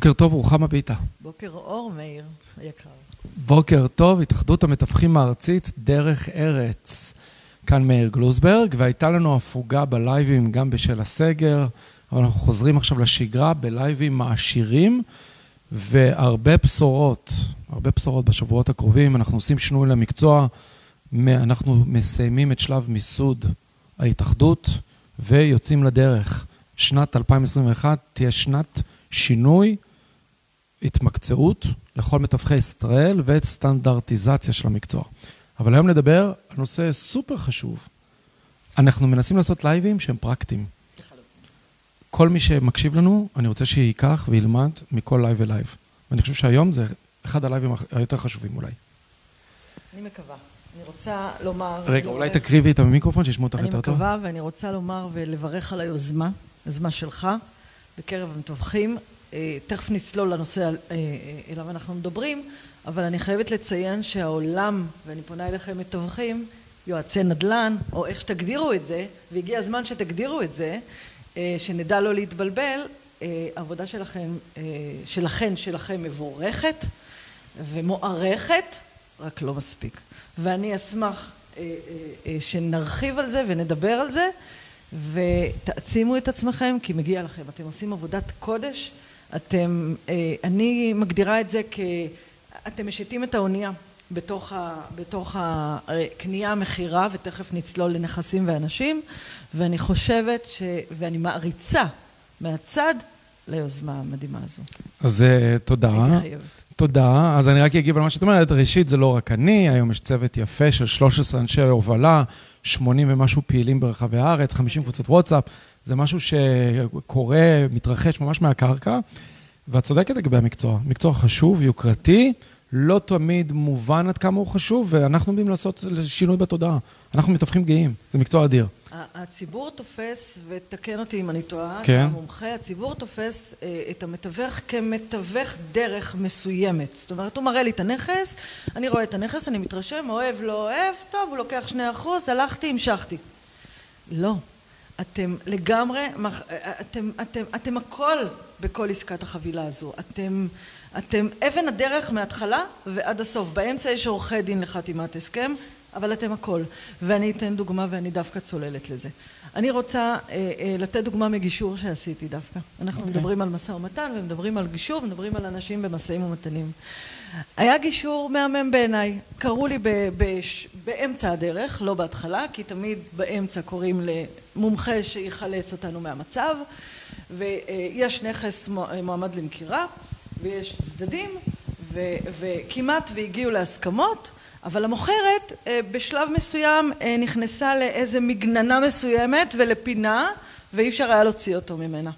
בוקר טוב, רוחמה ביטה. בוקר אור, מאיר היקר. בוקר טוב, התאחדות המתווכים הארצית, דרך ארץ. כאן מאיר גלוזברג, והייתה לנו הפוגה בלייבים גם בשל הסגר, אבל אנחנו חוזרים עכשיו לשגרה בלייבים מעשירים, והרבה בשורות, הרבה בשורות בשבועות הקרובים. אנחנו עושים שינוי למקצוע, אנחנו מסיימים את שלב מיסוד ההתאחדות ויוצאים לדרך. שנת 2021 תהיה שנת שינוי, התמקצעות לכל מתווכי ישראל וסטנדרטיזציה של המקצוע. אבל היום נדבר על נושא סופר חשוב. אנחנו מנסים לעשות לייבים שהם פרקטיים. כל מי שמקשיב לנו, אני רוצה שייקח וילמד מכל לייב ולייב. ואני חושב שהיום זה אחד הלייבים היותר חשובים אולי. אני מקווה. אני רוצה לומר... רגע, אולי תקריבי את המיקרופון, שישמעו אותך יותר טוב. אני מקווה ואני רוצה לומר ולברך על היוזמה, יוזמה שלך, בקרב המתווכים. אה, תכף נצלול לנושא אה, אה, אליו אנחנו מדברים, אבל אני חייבת לציין שהעולם, ואני פונה אליכם מתווכים, יועצי נדל"ן, או איך שתגדירו את זה, והגיע הזמן שתגדירו את זה, שנדע לא להתבלבל, העבודה שלכם, שלכן, שלכם מבורכת ומוערכת, רק לא מספיק. ואני אשמח שנרחיב על זה ונדבר על זה, ותעצימו את עצמכם, כי מגיע לכם. אתם עושים עבודת קודש. אתם, אה, אני מגדירה את זה כ... אתם משיתים את האונייה בתוך, ה, בתוך הקנייה, המכירה, ותכף נצלול לנכסים ואנשים, ואני חושבת ש... ואני מעריצה מהצד ליוזמה המדהימה הזו. אז אה, תודה. הייתי חייבת. תודה. אז אני רק אגיב על מה שאת אומרת. ראשית, זה לא רק אני, היום יש צוות יפה של 13 אנשי הובלה, 80 ומשהו פעילים ברחבי הארץ, 50 קבוצות וואטסאפ. זה משהו שקורה, מתרחש ממש מהקרקע, ואת צודקת לגבי המקצוע. מקצוע חשוב, יוקרתי, לא תמיד מובן עד כמה הוא חשוב, ואנחנו עומדים לעשות שינוי בתודעה. אנחנו מתווכים גאים, זה מקצוע אדיר. הציבור תופס, ותקן אותי אם אני טועה, כן. המומחה, הציבור תופס אה, את המתווך כמתווך דרך מסוימת. זאת אומרת, הוא מראה לי את הנכס, אני רואה את הנכס, אני מתרשם, אוהב, לא אוהב, טוב, הוא לוקח שני אחוז, הלכתי, המשכתי. לא. אתם לגמרי, אתם, אתם, אתם הכל בכל עסקת החבילה הזו. אתם, אתם אבן הדרך מההתחלה ועד הסוף. באמצע יש עורכי דין לחתימת הסכם, אבל אתם הכל. ואני אתן דוגמה ואני דווקא צוללת לזה. אני רוצה אה, אה, לתת דוגמה מגישור שעשיתי דווקא. אנחנו okay. אוקיי. מדברים על משא ומתן ומדברים על גישור ומדברים על אנשים במשאים ומתנים. היה גישור מהמם בעיניי. קראו לי באמצע הדרך, לא בהתחלה, כי תמיד באמצע קוראים למומחה שיחלץ אותנו מהמצב, ויש נכס מועמד למכירה, ויש צדדים, וכמעט והגיעו להסכמות, אבל המוכרת אה, בשלב מסוים אה, נכנסה לאיזה מגננה מסוימת ולפינה, ואי אפשר היה להוציא אותו ממנה.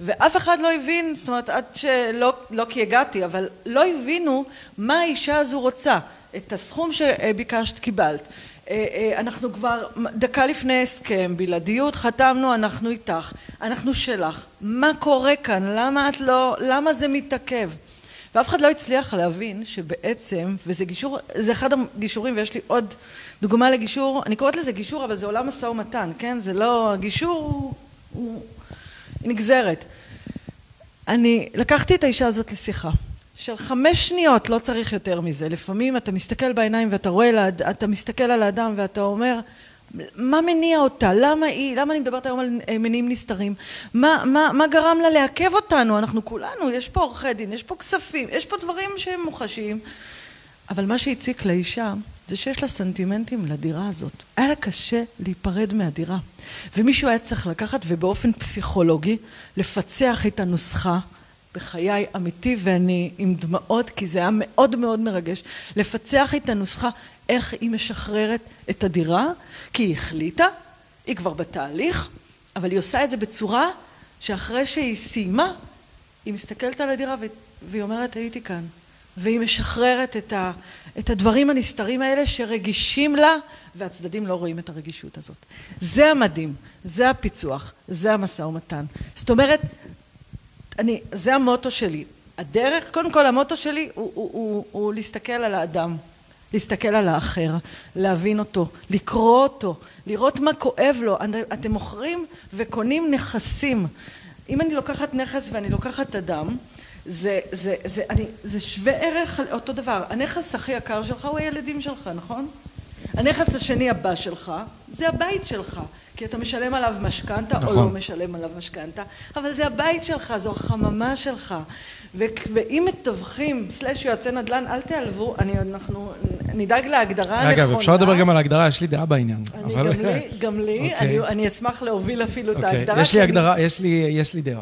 ואף אחד לא הבין, זאת אומרת עד שלא, לא כי הגעתי, אבל לא הבינו מה האישה הזו רוצה. את הסכום שביקשת קיבלת. אה, אה, אנחנו כבר דקה לפני הסכם, בלעדיות, חתמנו, אנחנו איתך, אנחנו שלך. מה קורה כאן? למה את לא, למה זה מתעכב? ואף אחד לא הצליח להבין שבעצם, וזה גישור, זה אחד הגישורים ויש לי עוד דוגמה לגישור, אני קוראת לזה גישור אבל זה עולם משא ומתן, כן? זה לא, הגישור הוא, נגזרת. אני לקחתי את האישה הזאת לשיחה של חמש שניות, לא צריך יותר מזה. לפעמים אתה מסתכל בעיניים ואתה רואה, אתה מסתכל על האדם ואתה אומר מה מניע אותה? למה היא, למה אני מדברת היום על מניעים נסתרים? מה, מה, מה גרם לה לעכב אותנו? אנחנו כולנו, יש פה עורכי דין, יש פה כספים, יש פה דברים שהם מוחשיים. אבל מה שהציק לאישה זה שיש לה סנטימנטים לדירה הזאת. היה לה קשה להיפרד מהדירה. ומישהו היה צריך לקחת ובאופן פסיכולוגי לפצח את הנוסחה בחיי אמיתי ואני עם דמעות כי זה היה מאוד מאוד מרגש לפצח את הנוסחה איך היא משחררת את הדירה כי היא החליטה, היא כבר בתהליך אבל היא עושה את זה בצורה שאחרי שהיא סיימה היא מסתכלת על הדירה והיא אומרת הייתי כאן והיא משחררת את, ה, את הדברים הנסתרים האלה שרגישים לה והצדדים לא רואים את הרגישות הזאת. זה המדהים, זה הפיצוח, זה המשא ומתן. זאת אומרת, אני, זה המוטו שלי. הדרך, קודם כל המוטו שלי הוא, הוא, הוא, הוא להסתכל על האדם, להסתכל על האחר, להבין אותו, לקרוא אותו, לראות מה כואב לו. אתם מוכרים וקונים נכסים. אם אני לוקחת נכס ואני לוקחת אדם זה, זה, זה, אני, זה שווה ערך אותו דבר. הנכס הכי יקר שלך הוא הילדים שלך, נכון? הנכס השני הבא שלך זה הבית שלך. כי אתה משלם עליו משכנתה נכון. או לא משלם עליו משכנתה, אבל זה הבית שלך, זו החממה שלך. ואם מתווכים, סלאש יועצי נדל"ן, אל תיעלבו, אנחנו נדאג להגדרה הנכונה. אגב, אפשר לדבר גם על ההגדרה, יש לי דעה בעניין. גם לי. אוקיי. אני, אשמח להוביל אפילו. את אוקיי. ההגדרה. יש לי הגדרה, יש לי, דעה.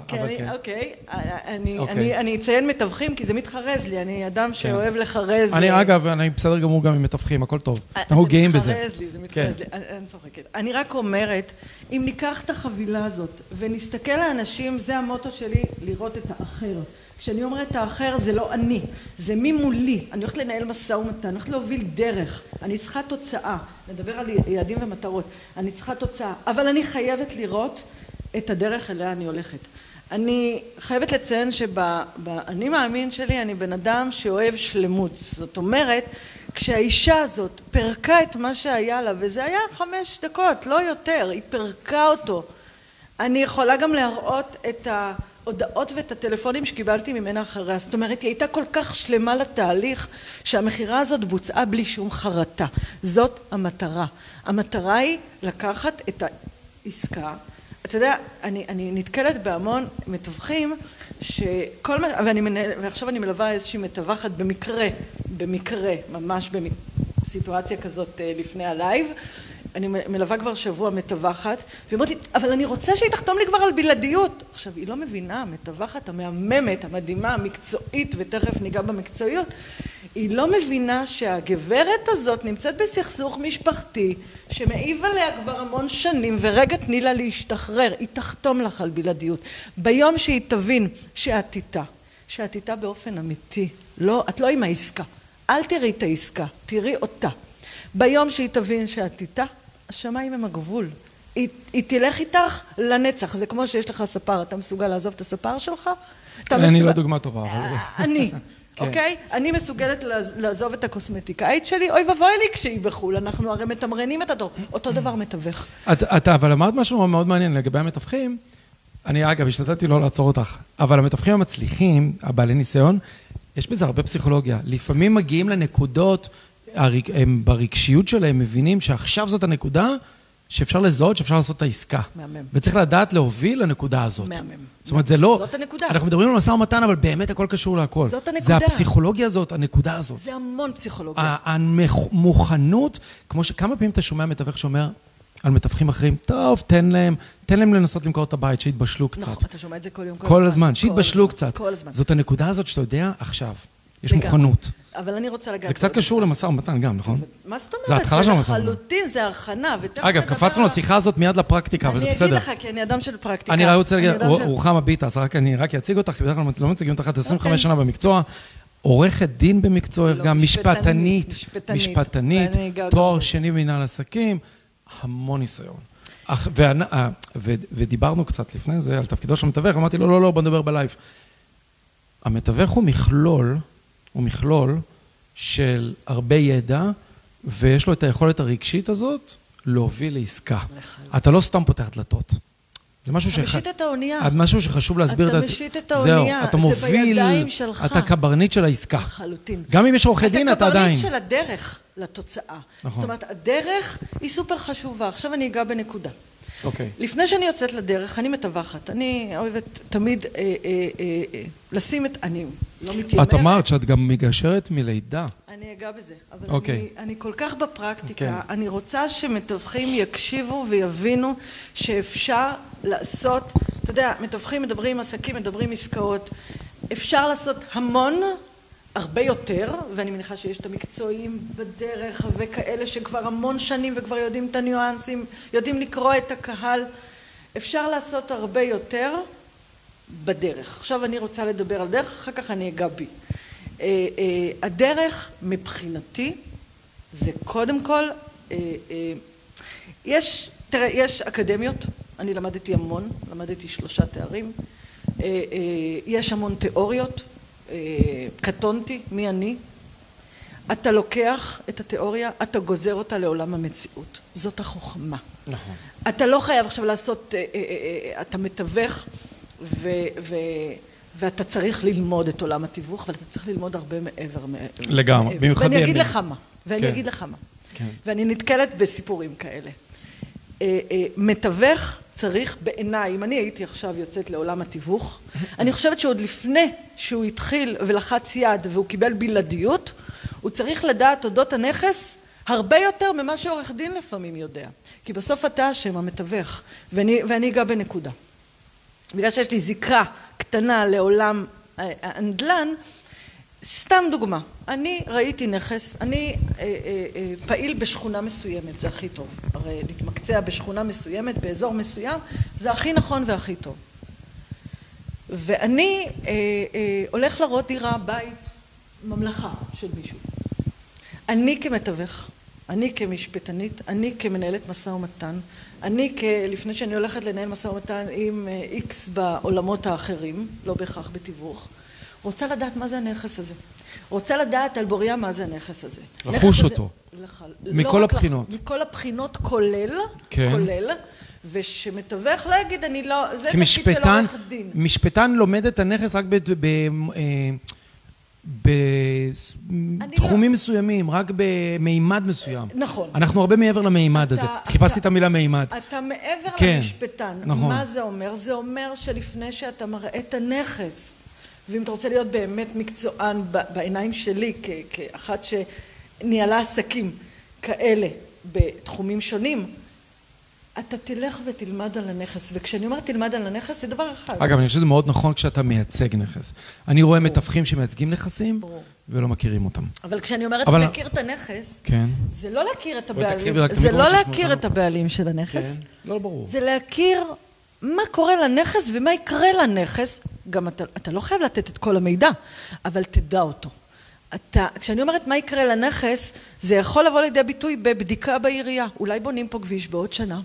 אוקיי, אני, אציין מתווכים, כי זה מתחרז לי, אני אדם כן. שאוהב לחרז. אני, אה, אגב, אני בסדר גמור גם עם מתווכים, הכל טוב. אה, אנחנו גאים בזה. זה מתחרז לי, זה מתחרז כן. לי, אני צוחקת. אני רק אומרת, אם ניקח את החבילה הזאת ונסתכל לאנשים, זה המוטו שלי, לראות את האחר. כשאני אומרת האחר זה לא אני, זה מי מולי, אני הולכת לנהל משא ומתן, אני הולכת להוביל דרך, אני צריכה תוצאה, נדבר על יעדים ומטרות, אני צריכה תוצאה, אבל אני חייבת לראות את הדרך אליה אני הולכת. אני חייבת לציין שבאני מאמין שלי אני בן אדם שאוהב שלמות, זאת אומרת כשהאישה הזאת פירקה את מה שהיה לה, וזה היה חמש דקות, לא יותר, היא פירקה אותו, אני יכולה גם להראות את ה... ההודעות ואת הטלפונים שקיבלתי ממנה אחריה. זאת אומרת, היא הייתה כל כך שלמה לתהליך שהמכירה הזאת בוצעה בלי שום חרטה. זאת המטרה. המטרה היא לקחת את העסקה. אתה יודע, אני, אני נתקלת בהמון מתווכים שכל מה... ואני מנהל, ועכשיו אני מלווה איזושהי מתווכת במקרה, במקרה, ממש בסיטואציה כזאת אה, לפני הלייב. אני מלווה כבר שבוע מתווכת, והיא אומרת לי, אבל אני רוצה שהיא תחתום לי כבר על בלעדיות. עכשיו, היא לא מבינה, המתווכת המהממת, המדהימה, המקצועית, ותכף ניגע במקצועיות, היא לא מבינה שהגברת הזאת נמצאת בסכסוך משפחתי, שמעיב עליה כבר המון שנים, ורגע תני לה להשתחרר, היא תחתום לך על בלעדיות. ביום שהיא תבין שאת איתה, שאת איתה באופן אמיתי, לא, את לא עם העסקה, אל תראי את העסקה, תראי אותה. ביום שהיא תבין שאת איתה, השמיים הם הגבול. היא, היא תלך איתך לנצח. זה כמו שיש לך ספר, אתה מסוגל לעזוב את הספר שלך? אני מסוגל... לא דוגמה טובה. אה, אני, כן. אוקיי? אני מסוגלת לעזוב את הקוסמטיקאית שלי, אוי ואבוי לי כשהיא בחו"ל, אנחנו הרי מתמרנים את הדור. אותו דבר מתווך. אתה אבל אמרת משהו מאוד מעניין לגבי המתווכים. אני אגב, השתתפתי לא לעצור אותך, אבל המתווכים המצליחים, הבעלי ניסיון, יש בזה הרבה פסיכולוגיה. לפעמים מגיעים לנקודות הם ברגשיות שלהם מבינים שעכשיו זאת הנקודה שאפשר לזהות, שאפשר לעשות את העסקה. מהמם. וצריך לדעת להוביל לנקודה הזאת. מהמם. זאת אומרת, זה לא... זאת הנקודה. אנחנו מדברים על משא ומתן, אבל באמת הכל קשור להכל. זאת הנקודה. זה הפסיכולוגיה הזאת, הנקודה הזאת. זה המון פסיכולוגיה. המוכנות, כמו שכמה פעמים אתה שומע מתווך שאומר על מתווכים אחרים, טוב, תן להם, תן להם לנסות למכור את הבית, שיתבשלו קצת. נכון, אתה שומע את זה כל יום, כל, כל הזמן. שיתבשלו קצת. כל הזמן. זאת הנקודה הזאת שאתה יודע, עכשיו. יש מוכנות. אבל אני רוצה לגעת... זה קצת קשור למשא ומתן גם, נכון? מה זאת אומרת? זה התחלה של המשא ומתן. זה לחלוטין, זה הכנה. אגב, קפצנו לשיחה הזאת מיד לפרקטיקה, אבל זה בסדר. אני אגיד לך, כי אני אדם של פרקטיקה. אני רוצה להגיד, רוחמה ביטס, אני רק אציג אותך, כי בדרך כלל לא מציגים אותך עד 25 אוקיי. שנה במקצוע. עורכת דין במקצוע, לא, גם משפטנית, משפטנית, תואר שני במנהל עסקים, המון ניסיון. אה, ודיברנו קצת לפני זה על תפקידו של המתווך, אמרתי לו, לא, לא, בוא נדבר בלייב. המתווך הוא מכלול הוא מכלול של הרבה ידע, ויש לו את היכולת הרגשית הזאת להוביל לעסקה. אתה לא סתם פותח דלתות. זה משהו ש... אתה משיט את האונייה. משהו שחשוב להסביר את זה. אתה משיט את האונייה, אתה מוביל, זה בידיים שלך. אתה קברניט של העסקה. לחלוטין. גם אם יש עורכי דין, אתה עדיין. אתה קברניט של הדרך לתוצאה. נכון. זאת אומרת, הדרך היא סופר חשובה. עכשיו אני אגע בנקודה. אוקיי. לפני שאני יוצאת לדרך, אני מתווכת. אני אוהבת תמיד אה, אה, אה, לשים את... אני לא מתיימרת. את אמרת שאת גם מגשרת מלידה. אני אגע בזה. אבל אוקיי. אני, אני כל כך בפרקטיקה, כן. אני רוצה שמתווכים יקשיבו ויבינו שאפשר לעשות... אתה יודע, מתווכים מדברים עסקים, מדברים עסקאות. אפשר לעשות המון הרבה יותר, ואני מניחה שיש את המקצועיים בדרך וכאלה שכבר המון שנים וכבר יודעים את הניואנסים, יודעים לקרוא את הקהל. אפשר לעשות הרבה יותר בדרך. עכשיו אני רוצה לדבר על דרך, אחר כך אני אגע בי. אה, אה, הדרך מבחינתי זה קודם כל, אה, יש, תראה, יש אקדמיות, אני למדתי המון, למדתי שלושה תארים, יש המון תיאוריות, קטונתי, מי אני? אתה לוקח את התיאוריה, אתה גוזר אותה לעולם המציאות. זאת החוכמה. נכון. אתה לא חייב עכשיו לעשות, אתה מתווך, ואתה צריך ללמוד את עולם התיווך, אבל אתה צריך ללמוד הרבה מעבר. לגמרי, במיוחד בימים. ואני אגיד לך מה, ואני כן. אגיד לך מה. כן. ואני נתקלת בסיפורים כאלה. אה, אה, מתווך צריך בעיניי, אם אני הייתי עכשיו יוצאת לעולם התיווך, אני חושבת שעוד לפני שהוא התחיל ולחץ יד והוא קיבל בלעדיות, הוא צריך לדעת אודות הנכס הרבה יותר ממה שעורך דין לפעמים יודע. כי בסוף אתה השם המתווך, ואני, ואני אגע בנקודה. בגלל שיש לי זיקה קטנה לעולם הנדל"ן, סתם דוגמה, אני ראיתי נכס, אני אה, אה, אה, פעיל בשכונה מסוימת, זה הכי טוב, הרי להתמקצע בשכונה מסוימת, באזור מסוים, זה הכי נכון והכי טוב. ואני אה, אה, הולך לראות דירה, בית, ממלכה של מישהו. אני כמתווך, אני כמשפטנית, אני כמנהלת משא ומתן, אני. לפני שאני הולכת לנהל משא ומתן עם איקס בעולמות האחרים, לא בהכרח בתיווך, רוצה לדעת מה זה הנכס הזה. רוצה לדעת על בוריה מה זה הנכס הזה. לחוש אותו. לח... מכל לא הבחינות. לח... מכל הבחינות כולל, כן. כולל, ושמתווך לא יגיד, אני לא, זה תפקיד של עורך דין. משפטן לומד את הנכס רק ב... ב... בתחומים לא... מסוימים, רק במימד מסוים. נכון. אנחנו הרבה מעבר למימד הזה. אתה, חיפשתי את המילה מימד. אתה מעבר כן, למשפטן. נכון. מה זה אומר? זה אומר שלפני שאתה מראה את הנכס, ואם אתה רוצה להיות באמת מקצוען בעיניים שלי, כאחת שניהלה עסקים כאלה בתחומים שונים, אתה תלך ותלמד על הנכס, וכשאני אומרת תלמד על הנכס זה דבר אחד. אגב, אני חושב שזה מאוד נכון כשאתה מייצג נכס. אני רואה מתווכים שמייצגים נכסים ולא מכירים אותם. אבל כשאני אומרת אבל... להכיר את הנכס, כן. זה לא להכיר את הבעלים, זה לא להכיר את הבעלים של הנכס, כן. לא ברור. זה להכיר מה קורה לנכס ומה יקרה לנכס, גם אתה, אתה לא חייב לתת את כל המידע, אבל תדע אותו. אתה, כשאני אומרת מה יקרה לנכס, זה יכול לבוא לידי ביטוי בבדיקה בעירייה. אולי בונים פה כביש בעוד שנה.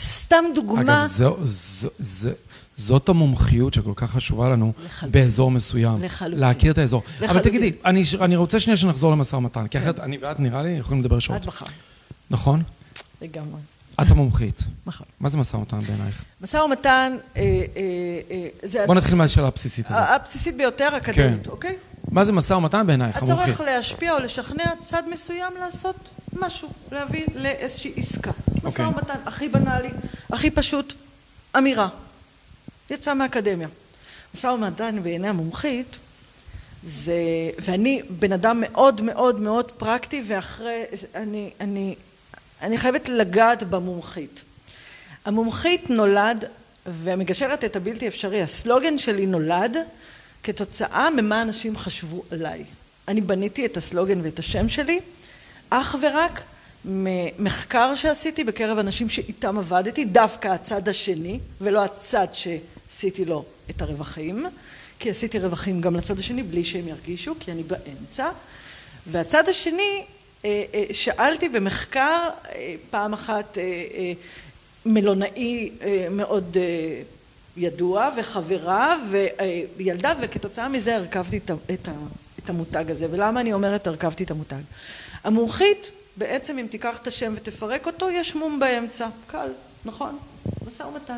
סתם דוגמה... אגב, זו, זו, זו, זאת המומחיות שכל כך חשובה לנו לחלוטין. באזור מסוים. לחלוטין. להכיר את האזור. לחלוטין. אבל תגידי, אני, אני רוצה שנייה שנחזור למשא ומתן, כי אחרת אני ואת נראה לי יכולים לדבר שעות. עד מחר. נכון? לגמרי. את המומחית. נכון. מה זה משא ומתן בעינייך? משא ומתן, אה, אה, אה, זה... בוא נתחיל מהשאלה הבסיסית הזאת. הבסיסית ביותר, אקדמית, כן. אוקיי? מה זה משא ומתן בעינייך, המומחית? הצורך להשפיע או לשכנע צד מסוים לעשות משהו, להביא לאיזושהי עסקה. משא ומתן הכי בנאלי, הכי פשוט, אמירה. יצא מהאקדמיה. משא ומתן בעיני המומחית זה, ואני בן אדם מאוד מאוד מאוד פרקטי ואחרי, אני, אני אני חייבת לגעת במומחית. המומחית נולד, ומגשרת את הבלתי אפשרי, הסלוגן שלי נולד כתוצאה ממה אנשים חשבו עליי. אני בניתי את הסלוגן ואת השם שלי אך ורק ממחקר שעשיתי בקרב אנשים שאיתם עבדתי, דווקא הצד השני, ולא הצד שעשיתי לו את הרווחים, כי עשיתי רווחים גם לצד השני בלי שהם ירגישו, כי אני באמצע. והצד השני אה, אה, שאלתי במחקר אה, פעם אחת מלונאי מאוד ידוע וחברה וילדה וכתוצאה מזה הרכבתי את המותג הזה ולמה אני אומרת הרכבתי את המותג המומחית בעצם אם תיקח את השם ותפרק אותו יש מום באמצע. קל נכון? משא ומתן.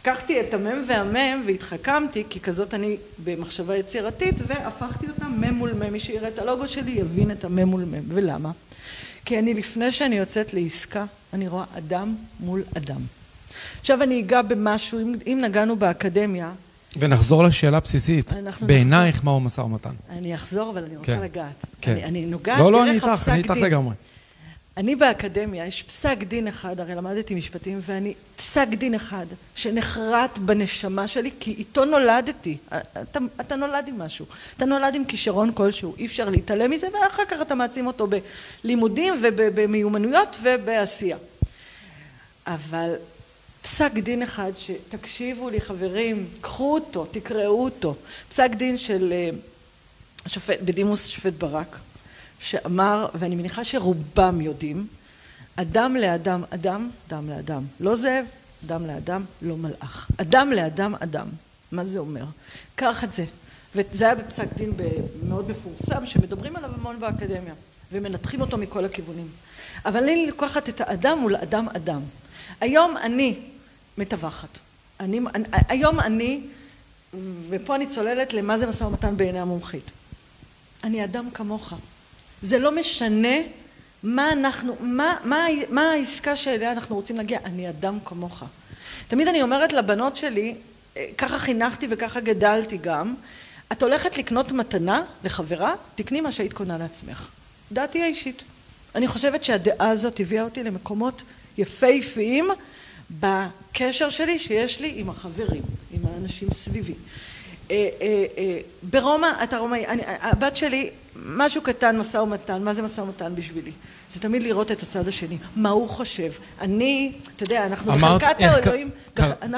לקחתי את המם והמם והתחכמתי כי כזאת אני במחשבה יצירתית והפכתי אותה מם מול מם. מי שיראה את הלוגו שלי יבין את המם מול מם. ולמה? כי אני לפני שאני יוצאת לעסקה אני רואה אדם מול אדם. עכשיו אני אגע במשהו. אם, אם נגענו באקדמיה ונחזור לשאלה הבסיסית בעינייך מהו משא ומתן אני אחזור אבל אני רוצה כן, לגעת כן. אני, אני נוגעת לא לא אני איתך אני איתך לגמרי אני באקדמיה, יש פסק דין אחד, הרי למדתי משפטים, ואני, פסק דין אחד שנחרט בנשמה שלי, כי איתו נולדתי. אתה, אתה נולד עם משהו. אתה נולד עם כישרון כלשהו, אי אפשר להתעלם מזה, ואחר כך אתה מעצים אותו בלימודים ובמיומנויות ובעשייה. אבל פסק דין אחד שתקשיבו לי חברים, קחו אותו, תקראו אותו. פסק דין של אה, השופט, בדימוס שופט ברק. שאמר, ואני מניחה שרובם יודעים, אדם לאדם אדם, דם לאדם. לא זאב, דם לאדם, לא מלאך. אדם לאדם אדם. מה זה אומר? קח את זה. וזה היה בפסק דין מאוד מפורסם, שמדברים עליו המון באקדמיה, ומנתחים אותו מכל הכיוונים. אבל אני לוקחת את האדם מול אדם אדם. היום אני מתווכת. אני, היום אני ופה אני צוללת למה זה משא ומתן בעיני המומחית. אני אדם כמוך. זה לא משנה מה אנחנו, מה, מה, מה העסקה שאליה אנחנו רוצים להגיע, אני אדם כמוך. תמיד אני אומרת לבנות שלי, ככה חינכתי וככה גדלתי גם, את הולכת לקנות מתנה לחברה, תקני מה שהיית קונה לעצמך. דעתי האישית. אני חושבת שהדעה הזאת הביאה אותי למקומות יפהפיים בקשר שלי שיש לי עם החברים, עם האנשים סביבי. אה, אה, אה, ברומא, אתה רומאי, הבת שלי, משהו קטן, משא ומתן, מה זה משא ומתן בשבילי? זה תמיד לראות את הצד השני, מה הוא חושב. אני, אתה יודע, אנחנו בחלקת האלוהים...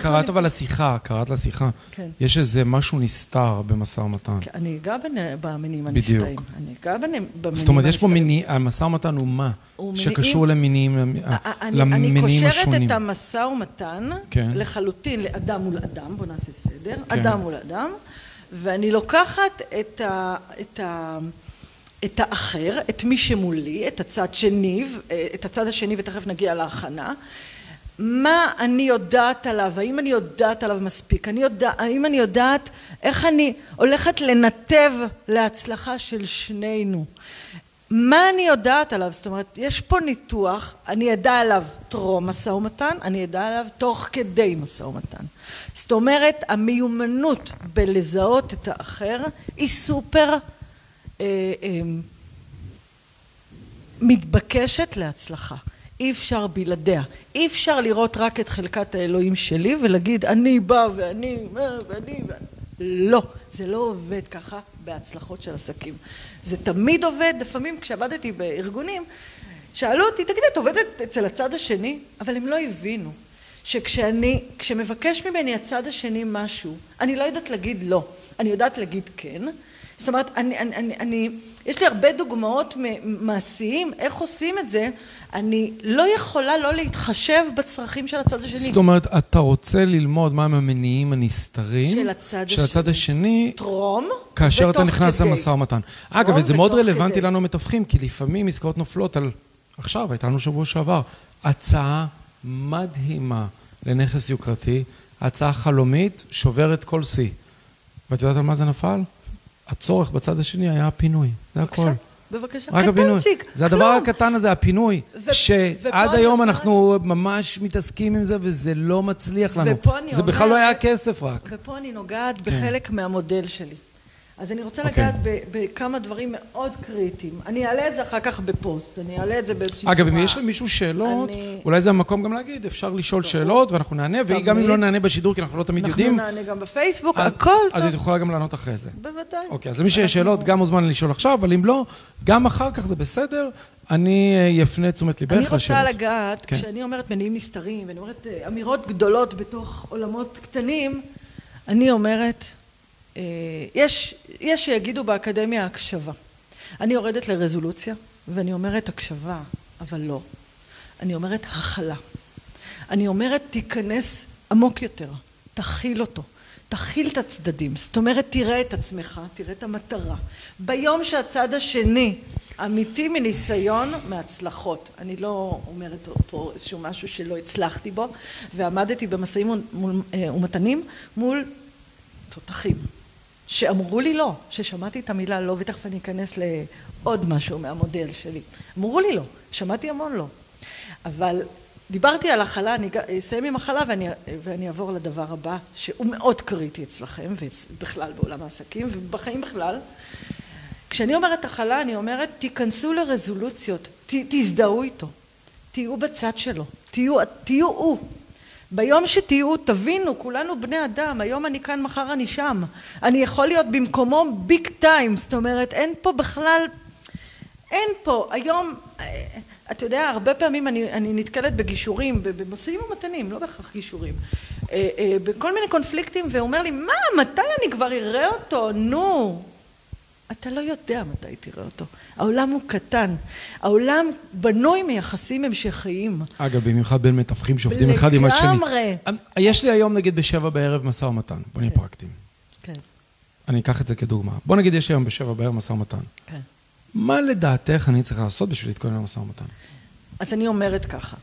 קראת אבל לשיחה, קראת לשיחה. כן. יש איזה משהו נסתר במשא ומתן. כן, אני אגע במינים הנסתרים. בדיוק. אני אגע במינים הנסתרים. זאת אומרת, יש פה מיני, המשא ומתן הוא מה? שקשור למינים, למינים השונים. אני קושרת את המשא ומתן כן. לחלוטין לאדם מול אדם, בוא נעשה סדר, כן. אדם מול אדם, ואני לוקחת את ה... את האחר, את מי שמולי, את הצד שני, את הצד השני ותכף נגיע להכנה. מה אני יודעת עליו, האם אני יודעת עליו מספיק, אני יודע, האם אני יודעת איך אני הולכת לנתב להצלחה של שנינו. מה אני יודעת עליו? זאת אומרת, יש פה ניתוח, אני אדע עליו טרום משא ומתן, אני אדע עליו תוך כדי משא ומתן. זאת אומרת, המיומנות בלזהות את האחר היא סופר אה, אה, מתבקשת להצלחה. אי אפשר בלעדיה. אי אפשר לראות רק את חלקת האלוהים שלי ולהגיד אני בא ואני ואני ואני. לא, זה לא עובד ככה בהצלחות של עסקים. זה תמיד עובד, לפעמים כשעבדתי בארגונים, שאלו אותי, תגידי, את עובדת אצל הצד השני? אבל הם לא הבינו שכשאני, כשמבקש ממני הצד השני משהו, אני לא יודעת להגיד לא, אני יודעת להגיד כן, זאת אומרת, אני, אני, אני, אני, יש לי הרבה דוגמאות מעשיים, איך עושים את זה, אני לא יכולה לא להתחשב בצרכים של הצד השני. זאת אומרת, אתה רוצה ללמוד מהם המניעים הנסתרים של הצד של הצד השני, טרום, כאשר אתה נכנס למשא ומתן. אגב, זה מאוד רלוונטי כדי. לנו מתווכים, כי לפעמים עסקאות נופלות על, עכשיו, הייתה לנו שבוע שעבר, הצעה מדהימה לנכס יוקרתי, הצעה חלומית, שוברת כל שיא. ואת יודעת על מה זה נפל? הצורך בצד השני היה הפינוי, זה הכל. בבקשה, רק קטנצ'יק, זה הדבר הקטן הזה, הפינוי, שעד היום אנחנו ממש מתעסקים עם זה וזה לא מצליח לנו. זה בכלל לא היה כסף רק. ופה אני נוגעת כן. בחלק מהמודל שלי. אז אני רוצה okay. אוקיי. לגעת בכמה דברים מאוד קריטיים. אני אעלה את זה אחר כך בפוסט, אני אעלה את זה באיזושהי צורה. אגב, אם יש למישהו שאלות, אני... אולי זה המקום גם להגיד, אפשר לשאול טוב. שאלות ואנחנו נענה, וגם אם לא נענה בשידור, כי אנחנו לא תמיד אנחנו יודעים. אנחנו נענה גם בפייסבוק, אז, הכל אז טוב. אז היא יכולה גם לענות אחרי זה. בוודאי. אוקיי, אז למי שיש שאלות, גם מוזמן לשאול עכשיו, אבל אם לא, גם אחר כך זה בסדר. אני אפנה תשומת ליבך לשאלות. אני רוצה לגעת, כן. כשאני אומרת מניעים נסתרים, ואני אומרת אה, אמירות גדולות בתוך עולמות קטנים, אני אומרת, אה, יש, יש שיגידו באקדמיה הקשבה. אני יורדת לרזולוציה ואני אומרת הקשבה, אבל לא. אני אומרת הכלה. אני אומרת תיכנס עמוק יותר, תכיל אותו, תכיל את הצדדים, זאת אומרת תראה את עצמך, תראה את המטרה. ביום שהצד השני אמיתי מניסיון, מהצלחות. אני לא אומרת פה איזשהו משהו שלא הצלחתי בו, ועמדתי במשאים ומתנים מול תותחים. שאמרו לי לא, ששמעתי את המילה לא, ותכף אני אכנס לעוד משהו מהמודל שלי. אמרו לי לא, שמעתי המון לא. אבל דיברתי על הכלה, אני אסיים עם הכלה ואני, ואני אעבור לדבר הבא, שהוא מאוד קריטי אצלכם, ובכלל בעולם העסקים, ובחיים בכלל. כשאני אומרת הכלה, אני אומרת, תיכנסו לרזולוציות, ת, תזדהו איתו, תהיו בצד שלו, תהיו, תהיו הוא. ביום שתהיו, תבינו, כולנו בני אדם, היום אני כאן, מחר אני שם. אני יכול להיות במקומו ביג טיים, זאת אומרת, אין פה בכלל, אין פה, היום, אה, אתה יודע, הרבה פעמים אני, אני נתקלת בגישורים, במשאים ומתנים, לא בהכרח גישורים, אה, אה, בכל מיני קונפליקטים, והוא אומר לי, מה, מתי אני כבר אראה אותו? נו. אתה לא יודע מתי תראה אותו. העולם הוא קטן. העולם בנוי מיחסים המשכיים. אגב, במיוחד בין מתווכים שעובדים אחד עם השני. לגמרי. יש לי היום, נגיד, בשבע בערב משא ומתן. בוא נהיה כן. פרקטיים. כן. אני אקח את זה כדוגמה. בוא נגיד, יש לי היום בשבע בערב משא ומתן. כן. מה לדעתך אני צריך לעשות בשביל להתכונן למשא ומתן? אז אני אומרת ככה.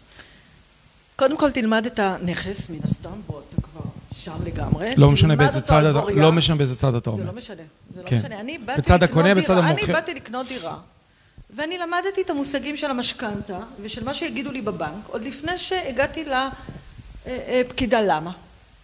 קודם כל תלמד את הנכס, מן הסתם, בוא, אתה כבר שם לגמרי. לא משנה באיזה צד אתה. לא משנה באיזה צד אתה זה אומר. לא משנה, זה לא כן. משנה. אני באתי בצד הקונה, בצד המוכר. אני באתי לקנות דירה, ואני למדתי את המושגים של המשכנתה ושל מה שיגידו לי בבנק, עוד לפני שהגעתי לפקידה. למה?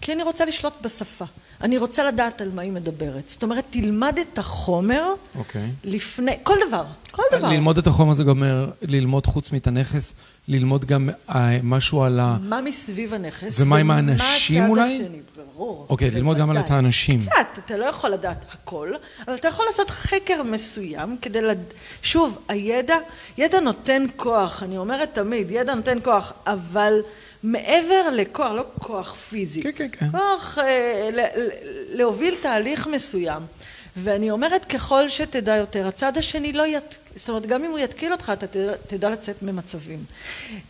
כי אני רוצה לשלוט בשפה. אני רוצה לדעת על מה היא מדברת. זאת אומרת, תלמד את החומר אוקיי. לפני, כל דבר, כל דבר. ללמוד את החומר זה גם אומר ללמוד חוץ מאת הנכס, ללמוד גם אה, משהו על ה... מה מסביב הנכס. ומה עם האנשים אולי? השני. ברור. אוקיי, ללמוד גם על את. האנשים. קצת, אתה לא יכול לדעת הכל, אבל אתה יכול לעשות חקר מסוים כדי לד... שוב, הידע, ידע נותן כוח, אני אומרת תמיד, ידע נותן כוח, אבל מעבר לכוח, לא כוח פיזי, כן, כן, כן. כוח אה, ל- ל- להוביל תהליך מסוים. ואני אומרת, ככל שתדע יותר, הצד השני לא ית... זאת אומרת, גם אם הוא יתקיל אותך, אתה תדע, תדע לצאת ממצבים.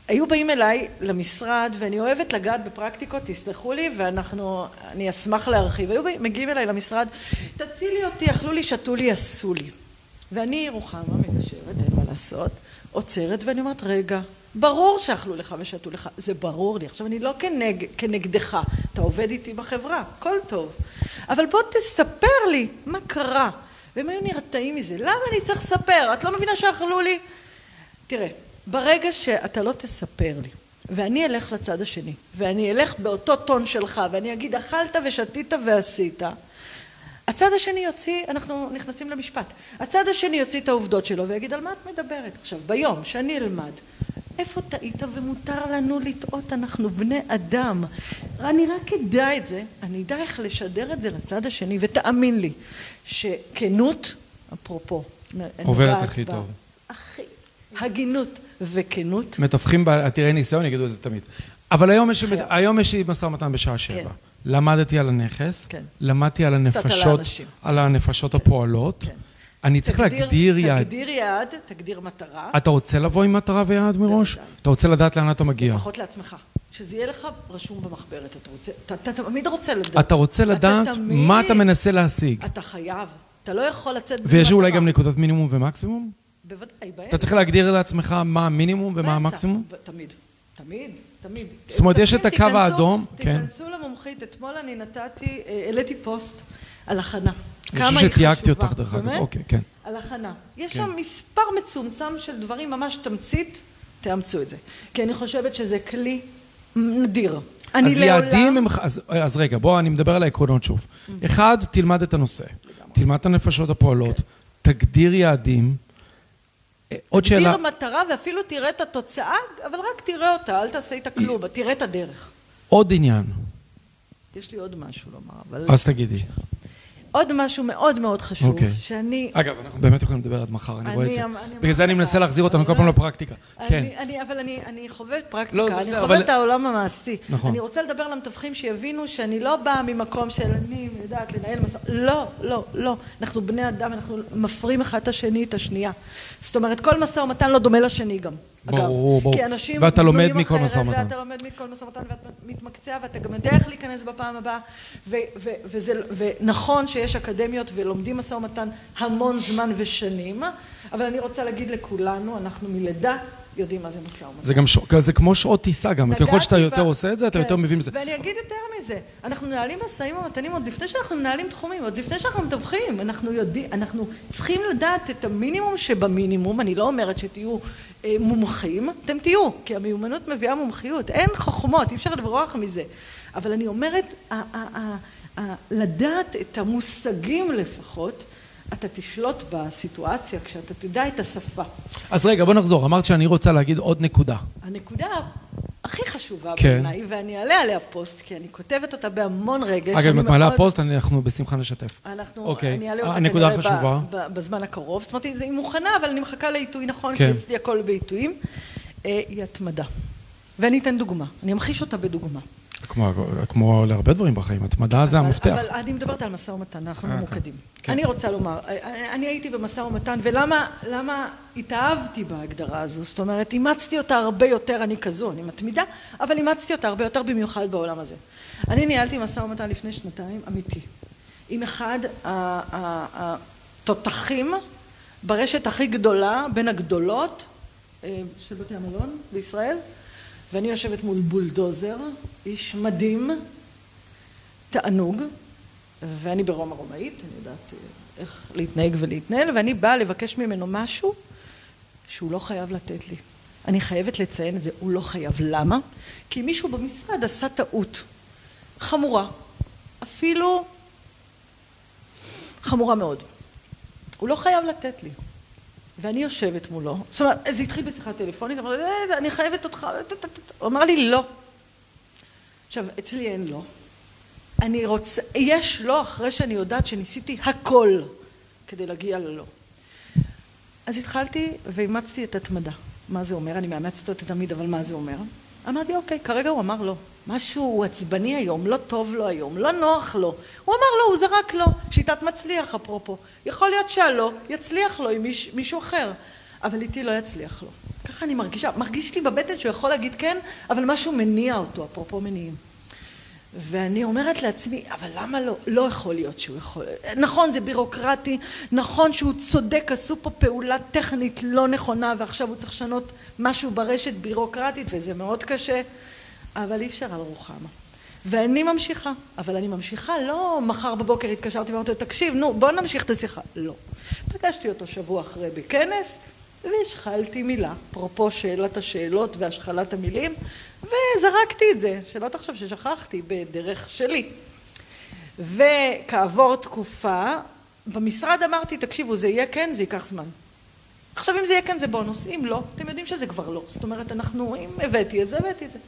היו באים אליי למשרד, ואני אוהבת לגעת בפרקטיקות, תסלחו לי, ואנחנו, אני אשמח להרחיב. היו באים- מגיעים אליי למשרד, תצילי אותי, אכלו לי, שתו לי, עשו לי. ואני, רוחמה, מגשרת, אין מה לעשות, עוצרת, ואני אומרת, רגע, ברור שאכלו לך ושתו לך, זה ברור לי. עכשיו, אני לא כנג, כנגדך, אתה עובד איתי בחברה, הכל טוב. אבל בוא תספר לי מה קרה. והם היו נרתעים מזה. למה אני צריך לספר? את לא מבינה שאכלו לי? תראה, ברגע שאתה לא תספר לי, ואני אלך לצד השני, ואני אלך באותו טון שלך, ואני אגיד, אכלת ושתית ועשית, הצד השני יוציא, אנחנו נכנסים למשפט, הצד השני יוציא את העובדות שלו ויגיד על מה את מדברת. עכשיו, ביום שאני אלמד איפה טעית ומותר לנו לטעות, אנחנו בני אדם. אני רק אדע את זה, אני אדע איך לשדר את זה לצד השני, ותאמין לי שכנות, אפרופו, עוברת הכי ב- טוב. הכי, הגינות וכנות. מתווכים בעתירי ניסיון יגידו את זה תמיד. אבל היום יש, חייב. היום יש לי משא ומתן בשעה שבע. למדתי על הנכס, כן. למדתי על על הנפשות, האנשים. על הנפשות הפועלות. אני צריך תגדיר- להגדיר יעד. תגדיר יעד, תגדיר מטרה, אתה רוצה לבוא עם מטרה ויעד מראש? בוודאי. אתה רוצה לדעת לאן אתה מגיע. לפחות לעצמך. שזה יהיה לך רשום במחברת, אתה רוצה, אתה, אתה תמיד רוצה לדעת. אתה רוצה לדעת תמיד- מה אתה מנסה להשיג. אתה חייב. אתה לא יכול לצאת בלי ויש אולי. גם נקודת מינימום ומקסימום? בוודאי, באמצע. אתה צריך להגדיר לעצמך מה המינימום ומה. המקסימום? תמיד. תמיד, תמיד. זאת אומרת, יש את הקו האדום, כן. תיכנסו למומחית, אתמול אני נתתי, אה, העליתי פוסט על הכנה. אני חושב שתייגתי. אותך דרך אגב. אוקיי, כן. על הכנה. יש כן. שם מספר מצומצם של דברים, ממש תמצית, תאמצו את זה. כי אני חושבת שזה כלי נדיר. אני אז לעולם... יעדים הם... אז, אז רגע, בוא, אני מדבר על העקרונות שוב. אחד, תלמד את הנושא. תלמד את הנפשות הפועלות. תגדיר יעדים. אה, עוד שאלה... תגדיר מטרה ואפילו תראה את התוצאה, אבל רק תראה אותה, אל תעשה איתה כלום, תראה את הדרך. עוד עניין. יש לי עוד משהו לומר, אבל... אז תגידי. עוד משהו מאוד מאוד חשוב, אוקיי. שאני... אגב, אנחנו באמת יכולים לדבר עד מחר, אני רואה את אני זה. אמ- אני בגלל זה אני מנסה להחזיר אותנו כל אני- פעם לפרקטיקה. כן. אני, אני, אבל אני, אני חובבת לא, פרקטיקה, זה אני חובבת אבל- את העולם המעשי. נכון. אני רוצה לדבר למתווכים שיבינו שאני לא באה ממקום של אני יודעת לנהל משא... לא, לא, לא. אנחנו בני אדם, אנחנו מפרים אחד את השני את השנייה. זאת אומרת, כל משא ומתן לא דומה לשני גם. ברור. ברור. כי אנשים ואתה לומד מכל משא ומתן. ואתה לומד מכל משא ומתן ואתה מתמקצע ואתה גם יודע איך להיכנס בפעם הבאה. ו- ו- וזה, ונכון שיש אקדמיות ולומדים משא ומתן המון זמן ושנים, אבל אני רוצה להגיד לכולנו, אנחנו מלידה יודעים מה זה משא ומתן. זה גם ש... זה כמו שעות טיסה גם, ככל שאתה יותר עושה את זה, אתה כן. יותר מבין בזה. ואני אגיד יותר מזה, אנחנו מנהלים משאים ומתנים עוד לפני שאנחנו מנהלים תחומים, עוד לפני שאנחנו מתווכים, אנחנו יודעים, אנחנו צריכים לדעת את המינימום שבמינימום, אני לא אומרת שתהיו אה, מומחים, אתם תהיו, כי המיומנות מביאה מומחיות, אין חוכמות, אי אפשר לברוח מזה, אבל אני אומרת, לדעת את המושגים לפחות, אתה תשלוט בסיטואציה כשאתה תדע את השפה. אז רגע, בוא נחזור. אמרת שאני רוצה להגיד עוד נקודה. הנקודה הכי חשובה כן. בעיניי, ואני אעלה עליה פוסט, כי אני כותבת אותה בהמון רגש. אגב, אם את מעלה פוסט, אנחנו בשמחה נשתף. אנחנו, אוקיי. אני אעלה אותה הנקודה כנראה. ב- ב- בזמן הקרוב. זאת אומרת, היא מוכנה, אבל אני מחכה לעיתוי נכון, כן. כי אצלי הכל בעיתויים. אה, היא התמדה. ואני אתן דוגמה. אני אמחיש אותה בדוגמה. כמו, כמו להרבה דברים בחיים, התמדה זה המפתח. אבל אני מדברת על משא ומתן, אנחנו אה, ממוקדים. כן. אני רוצה לומר, אה, אני הייתי במשא ומתן, ולמה למה התאהבתי בהגדרה הזו? זאת אומרת, אימצתי אותה הרבה יותר, אני כזו, אני מתמידה, אבל אימצתי אותה הרבה יותר במיוחד בעולם הזה. אני ניהלתי משא ומתן לפני שנתיים, אמיתי, עם אחד התותחים ברשת הכי גדולה, בין הגדולות אה, של בתי המלון בישראל, ואני יושבת מול בולדוזר, איש מדהים, תענוג, ואני ברומא רומאית, אני יודעת איך להתנהג ולהתנהל, ואני באה לבקש ממנו משהו שהוא לא חייב לתת לי. אני חייבת לציין את זה, הוא לא חייב. למה? כי מישהו במשרד עשה טעות חמורה, אפילו חמורה מאוד. הוא לא חייב לתת לי. ואני יושבת מולו, זאת אומרת, זה התחיל בשיחה טלפונית, אמרתי, אה, אני חייבת אותך, הוא אמר לי לא. עכשיו, אצלי אין לא. אני רוצה, יש לא אחרי שאני יודעת שניסיתי הכל כדי להגיע ללא. אז התחלתי ואימצתי את התמדה. מה זה אומר? אני מאמצת אותה תמיד, אבל מה זה אומר? אמרתי, אוקיי, כרגע הוא אמר לא. משהו עצבני היום, לא טוב לו היום, לא נוח לו. הוא אמר לא, הוא זרק לא. שיטת מצליח, אפרופו. יכול להיות שהלא יצליח לו עם מיש, מישהו אחר, אבל איתי לא יצליח לו. ככה אני מרגישה. מרגיש לי בבטן שהוא יכול להגיד כן, אבל משהו מניע אותו, אפרופו מניעים. ואני אומרת לעצמי, אבל למה לא? לא יכול להיות שהוא יכול. נכון, זה בירוקרטי, נכון שהוא צודק, עשו פה פעולה טכנית לא נכונה ועכשיו הוא צריך לשנות משהו ברשת בירוקרטית וזה מאוד קשה, אבל אי אפשר על רוחמה. ואני ממשיכה, אבל אני ממשיכה לא מחר בבוקר התקשרתי ואמרתי לו, תקשיב, נו, בוא נמשיך את השיחה. לא. פגשתי אותו שבוע אחרי בכנס, והשחלתי מילה, אפרופו שאלת השאלות והשחלת המילים, וזרקתי את זה, שלא תחשוב ששכחתי, בדרך שלי. וכעבור תקופה, במשרד אמרתי, תקשיבו, זה יהיה כן, זה ייקח זמן. עכשיו, אם זה יהיה כן, זה בונוס, אם לא, אתם יודעים שזה כבר לא. זאת אומרת, אנחנו, אם הבאתי את זה, הבאתי את זה.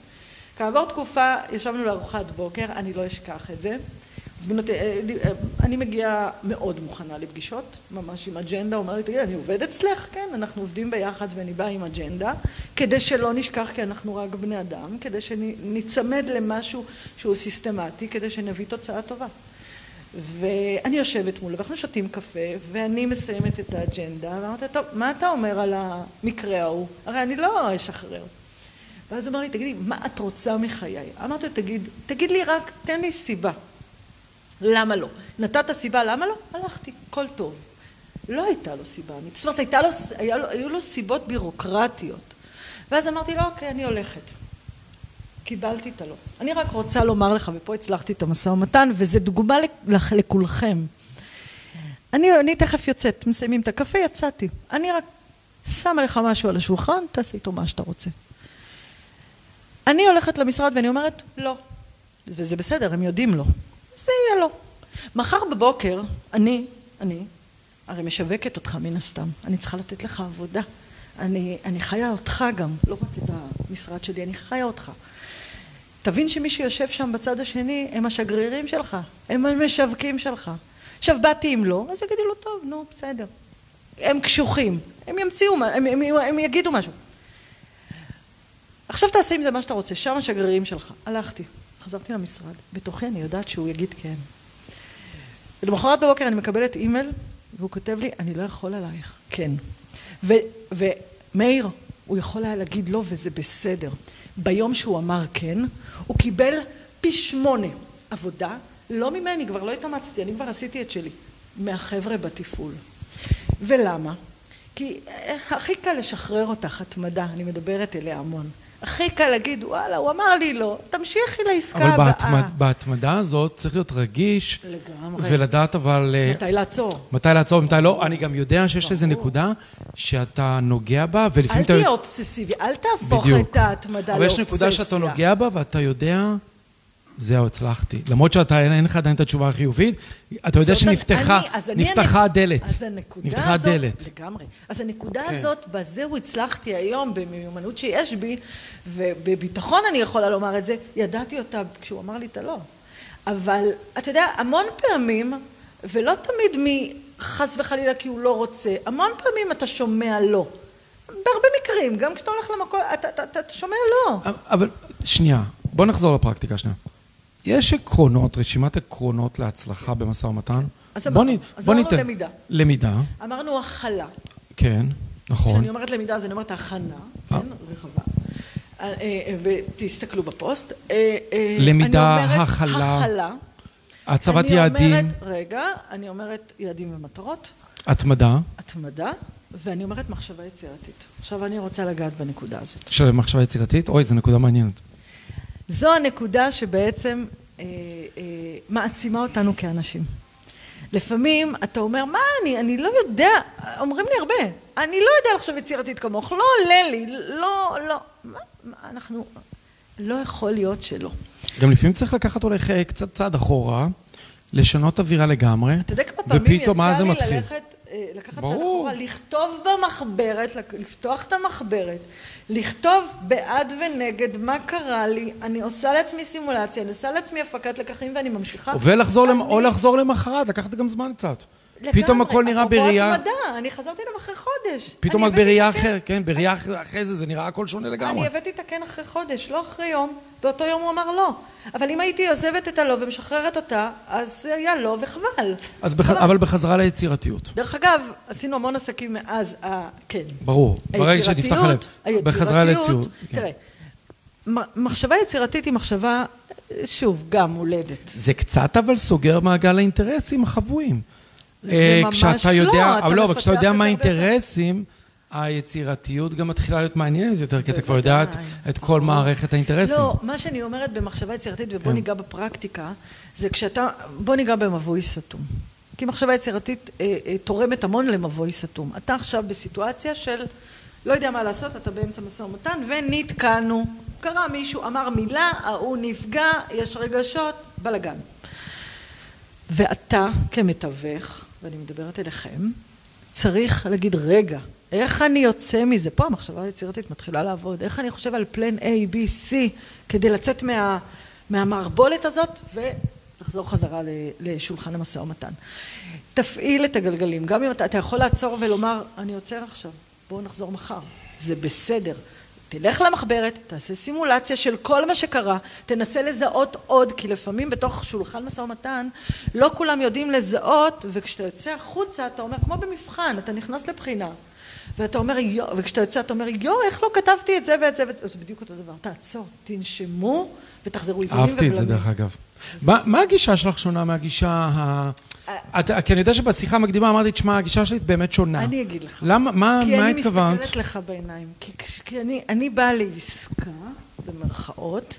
כעבור תקופה, ישבנו לארוחת בוקר, אני לא אשכח את זה. אה, אה, אני מגיעה מאוד מוכנה לפגישות, ממש עם אג'נדה, אומר לי, תגיד, אני עובד אצלך? כן, אנחנו עובדים ביחד ואני באה עם אג'נדה, כדי שלא נשכח כי אנחנו רק בני אדם, כדי שניצמד למשהו שהוא סיסטמטי, כדי שנביא תוצאה טובה. ואני יושבת מולו, ואנחנו שותים קפה, ואני מסיימת את האג'נדה, ואמרתי, טוב, מה אתה אומר על המקרה ההוא? הרי אני לא אשחרר. ואז הוא אמר לי, תגידי, מה את רוצה מחיי? אמרתי לו, תגיד, תגיד לי רק, תן לי סיבה. למה לא? נתת סיבה למה לא? הלכתי, הכל טוב. לא הייתה לו סיבה זאת אומרת הייתה לו, היה לו, היו לו סיבות בירוקרטיות. ואז אמרתי לו, אוקיי, אני הולכת. קיבלתי את הלא. אני רק רוצה לומר לך, ופה הצלחתי את המשא ומתן, וזו דוגמה לכ, לכולכם. אני, אני תכף יוצאת, מסיימים את הקפה, יצאתי. אני רק שמה לך משהו על השולחן, תעשה איתו מה שאתה רוצה. אני הולכת למשרד ואני אומרת, לא. וזה בסדר, הם יודעים לא. זה יהיה לו. מחר בבוקר, אני, אני, הרי משווקת אותך מן הסתם, אני צריכה לתת לך עבודה. אני, אני חיה אותך גם, לא רק את המשרד שלי, אני חיה אותך. תבין שמי שיושב שם בצד השני הם השגרירים שלך, הם המשווקים שלך. עכשיו באתי אם לא, אז יגידו לו טוב, נו, בסדר. הם קשוחים, הם ימציאו, הם, הם, הם, הם יגידו משהו. עכשיו תעשה עם זה מה שאתה רוצה, שם השגרירים שלך. הלכתי. חזרתי למשרד, בתוכי אני יודעת שהוא יגיד כן. ולמחרת בבוקר אני מקבלת אימייל, והוא כותב לי, אני לא יכול עלייך, כן. ומאיר, הוא יכול היה להגיד לא וזה בסדר. ביום שהוא אמר כן, הוא קיבל פי שמונה עבודה, לא ממני, כבר לא התאמצתי, אני כבר עשיתי את שלי, מהחבר'ה בתפעול. ולמה? כי אה, הכי קל לשחרר אותך, התמדה, אני מדברת אליה המון. הכי קל להגיד, וואלה, הוא אמר לי לא, תמשיכי לעסקה הבאה. אבל בהתמד, בהתמדה הזאת צריך להיות רגיש. לגמרי. ולדעת אבל... אה, מתי לעצור. מתי לעצור, מתי לא. אני גם יודע שיש איזו נקודה שאתה נוגע בה, ולפעמים אתה... אל תהיה אובססיבי, אל תהפוך את ההתמדה לאובססיה. אבל יש נקודה שאתה נוגע בה ואתה יודע... זהו, הצלחתי. למרות שאתה, אין לך עדיין את התשובה החיובית, אתה יודע שנפתחה, נפתחה הדלת. אז הנקודה נפתחה הזאת, הדלת. לגמרי. אז הנקודה כן. הזאת, בזהו הצלחתי היום, במיומנות שיש בי, ובביטחון אני יכולה לומר את זה, ידעתי אותה כשהוא אמר לי את הלא. אבל, אתה יודע, המון פעמים, ולא תמיד מחס וחלילה כי הוא לא רוצה, המון פעמים אתה שומע לא. בהרבה מקרים, גם כשאתה הולך למקום, אתה, אתה, אתה, אתה שומע לא. אבל, שנייה, בוא נחזור לפרקטיקה שנייה. יש עקרונות, רשימת עקרונות להצלחה במשא ומתן? אז אמרנו, אז אמרנו למידה. למידה. אמרנו הכלה. כן, נכון. כשאני אומרת למידה, אז אני אומרת הכנה, כן, רחבה. אה, אה, ותסתכלו בפוסט. אה, למידה, הכלה. הכלה. הצבת יעדים. אומרת, רגע, אני אומרת יעדים ומטרות. התמדה. התמדה, ואני אומרת מחשבה יצירתית. עכשיו אני רוצה לגעת בנקודה הזאת. של מחשבה יצירתית? אוי, זו נקודה מעניינת. זו הנקודה שבעצם אה, אה, מעצימה אותנו כאנשים. לפעמים אתה אומר, מה אני, אני לא יודע, אומרים לי הרבה, אני לא יודע לחשוב יצירתית כמוך, לא עולה לי, לא, לא, מה, מה, אנחנו, לא יכול להיות שלא. גם לפעמים צריך לקחת אולי קצת צעד אחורה, לשנות אווירה לגמרי, אתה יודע כמה פעמים ופתאום יצא זה לי מתחיל. ללכת, אה, לקחת צעד. אחורה, לכתוב במחברת, לפתוח את המחברת, לכתוב בעד ונגד מה קרה לי, אני עושה לעצמי סימולציה, אני עושה לעצמי הפקת לקחים ואני ממשיכה. ולחזור, למ- אני- או לחזור למחרת, לקחת גם זמן קצת. פתאום הכל נראה אפרופו בראייה, התמדה, אני חזרתי אליו אחרי חודש. פתאום בראייה את הקן- אחרת, כן, בראייה אחרי זה, זה נראה הכל שונה לגמרי. אני הבאתי את הקן אחרי חודש, לא אחרי יום. באותו יום הוא אמר לא. אבל אם הייתי עוזבת את הלא ומשחררת אותה, אז זה היה לא וחבל. אז בח... חבל. אבל בחזרה ליצירתיות. דרך אגב, עשינו המון עסקים מאז הכן. ברור. ברגע שנפתח הלב. היצירתיות, בחזרה ליצירתיות. כן. תראה, מחשבה יצירתית היא מחשבה, שוב, גם מולדת. זה קצת אבל סוגר מעגל האינטרסים החבויים. זה אה, ממש כשאתה לא, יודע, אתה אבל לא, אבל כשאתה יודע מה זה הרבה. האינטרסים, היצירתיות גם מתחילה להיות מעניינת יותר, כי אתה כבר יודע את- בוודאי. את כל מערכת האינטרסים. לא, מה שאני אומרת במחשבה יצירתית, ובוא כן. ניגע בפרקטיקה, זה כשאתה, בוא ניגע במבוי סתום. כי מחשבה יצירתית אה, אה, תורמת המון למבוי סתום. אתה עכשיו בסיטואציה של לא יודע מה לעשות, אתה באמצע משא ומתן, ונתקענו. קרה מישהו, אמר מילה, ההוא נפגע, יש רגשות, בלאגן. ואתה כמתווך, ואני מדברת אליכם, צריך להגיד, רגע, איך אני יוצא מזה? פה המחשבה היצירתית מתחילה לעבוד. איך אני חושב על פלן A, B, C, כדי לצאת מה, מהמערבולת הזאת ולחזור חזרה לשולחן המשא ומתן. תפעיל את הגלגלים. גם אם אתה, אתה יכול לעצור ולומר, אני עוצר עכשיו, בואו נחזור מחר. זה בסדר. תלך למחברת, תעשה סימולציה של כל מה שקרה, תנסה לזהות עוד, כי לפעמים בתוך שולחן משא ומתן לא כולם יודעים לזהות, וכשאתה יוצא החוצה אתה אומר, כמו במבחן, אתה נכנס לבחינה, ואתה אומר, יו, וכשאתה יוצא אתה אומר, יו, איך לא כתבתי את זה ואת זה ואת זה, זה בדיוק אותו דבר, תעצור, תנשמו ותחזרו איזונים אהבתי את זה ובלמים. דרך אגב. מה מה הגישה שלך שונה מהגישה ה... את- כי אני יודע שבשיחה המקדימה אמרתי, תשמע, הגישה שלי באמת שונה. אני אגיד לך. למה, מה כי מה אני התכוונת? מסתכלת לך בעיניים. כי, כי אני, אני באה לעסקה, במרכאות,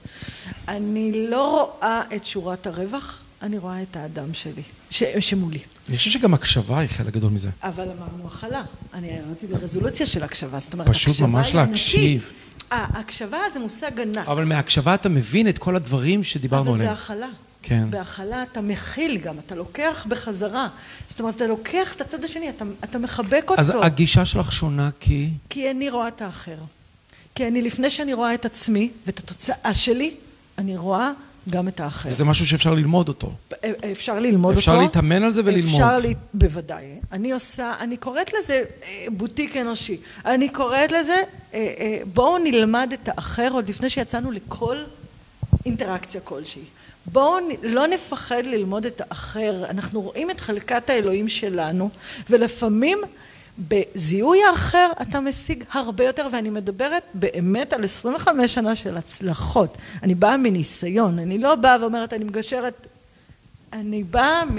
אני לא רואה את שורת הרווח, אני רואה את האדם שלי, ש, שמולי. אני חושב שגם הקשבה היא חלק גדול מזה. אבל אמרנו הכלה. אני ירדתי לרזולוציה של הקשבה. זאת אומרת, פשוט הקשבה ממש היא להקשיב. אנושית. אה, הקשבה זה מושג ענק. אבל מהקשבה אתה מבין את כל הדברים שדיברנו אבל זה עליהם. הכלה. כן. בהכלה אתה מכיל גם, אתה לוקח בחזרה. זאת אומרת, אתה לוקח את הצד השני, אתה, אתה מחבק אותו. אז הגישה שלך שונה כי... כי אני רואה את האחר. כי אני, לפני שאני רואה את עצמי ואת התוצאה שלי, אני רואה גם את האחר. זה משהו שאפשר ללמוד אותו. אפשר ללמוד אפשר אותו. להתאמן על זה וללמוד. אפשר, לה... בוודאי. אני עושה, אני קוראת לזה אה, בוטיק אנושי. אני קוראת לזה, אה, אה, בואו נלמד את האחר עוד לפני שיצאנו לכל אינטראקציה כלשהי. בואו לא נפחד ללמוד את האחר. אנחנו רואים את חלקת האלוהים שלנו, ולפעמים בזיהוי האחר אתה משיג הרבה יותר, ואני מדברת באמת על 25 שנה של הצלחות. אני באה מניסיון, אני לא באה ואומרת, אני מגשרת, אני באה מ...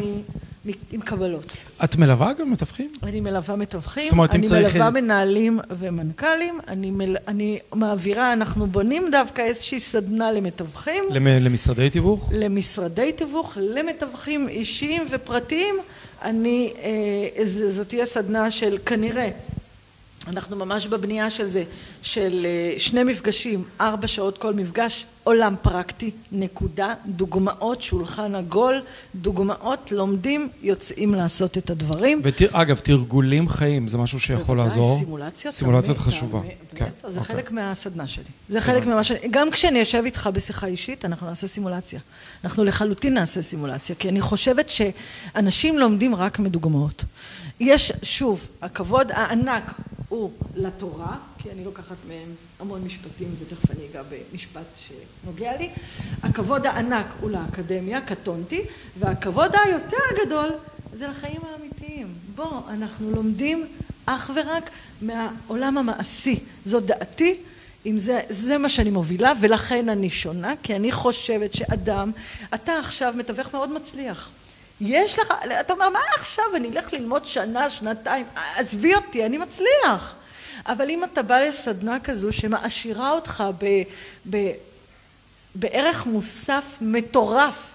עם קבלות. את מלווה גם מתווכים? אני מלווה מתווכים, זאת אומרת, אני צריך- מלווה מנהלים ומנכ"לים, אני, מל... אני מעבירה, אנחנו בונים דווקא איזושהי סדנה למתווכים, למ- למשרדי תיווך? למשרדי תיווך, למתווכים אישיים ופרטיים. אני, אה, זאת תהיה סדנה של כנראה, אנחנו ממש בבנייה של זה, של אה, שני מפגשים, ארבע שעות כל מפגש, עולם פרקטי, נקודה, דוגמאות, שולחן עגול, דוגמאות, לומדים, יוצאים לעשות את הדברים. ואגב, תרגולים חיים זה משהו שיכול בוודאי, לעזור. סימולציות. סימולציות תמיד, חשובה. תמיד, כן, זה אוקיי. חלק מהסדנה שלי. זה חלק ממה ש... גם כשאני אשב איתך בשיחה אישית, אנחנו נעשה סימולציה. אנחנו לחלוטין נעשה סימולציה, כי אני חושבת שאנשים לומדים רק מדוגמאות. יש, שוב, הכבוד הענק הוא לתורה, כי אני לוקחת מהם המון משפטים, ותכף אני אגע במשפט שנוגע לי. הכבוד הענק הוא לאקדמיה, קטונתי, והכבוד היותר גדול זה לחיים האמיתיים. בוא, אנחנו לומדים אך ורק מהעולם המעשי. זו דעתי, אם זה, זה מה שאני מובילה, ולכן אני שונה, כי אני חושבת שאדם, אתה עכשיו מתווך מאוד מצליח. יש לך, אתה אומר, מה עכשיו, אני אלך ללמוד שנה, שנתיים, עזבי אותי, אני מצליח. אבל אם אתה בא לסדנה כזו שמעשירה אותך ב, ב, בערך מוסף מטורף,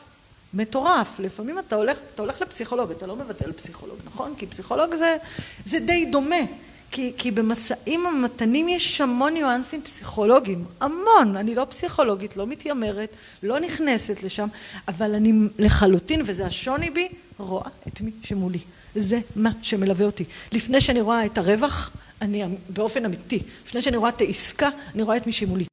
מטורף. לפעמים אתה הולך, אתה הולך לפסיכולוג, אתה לא מבטל פסיכולוג, נכון? כי פסיכולוג זה, זה די דומה. כי, כי במשאים ומתנים יש המון ניואנסים פסיכולוגיים, המון. אני לא פסיכולוגית, לא מתיימרת, לא נכנסת לשם, אבל אני לחלוטין, וזה השוני בי, רואה את מי שמולי. זה מה שמלווה אותי. לפני שאני רואה את הרווח, אני באופן אמיתי, לפני שאני רואה את העסקה, אני רואה את מי שמולי.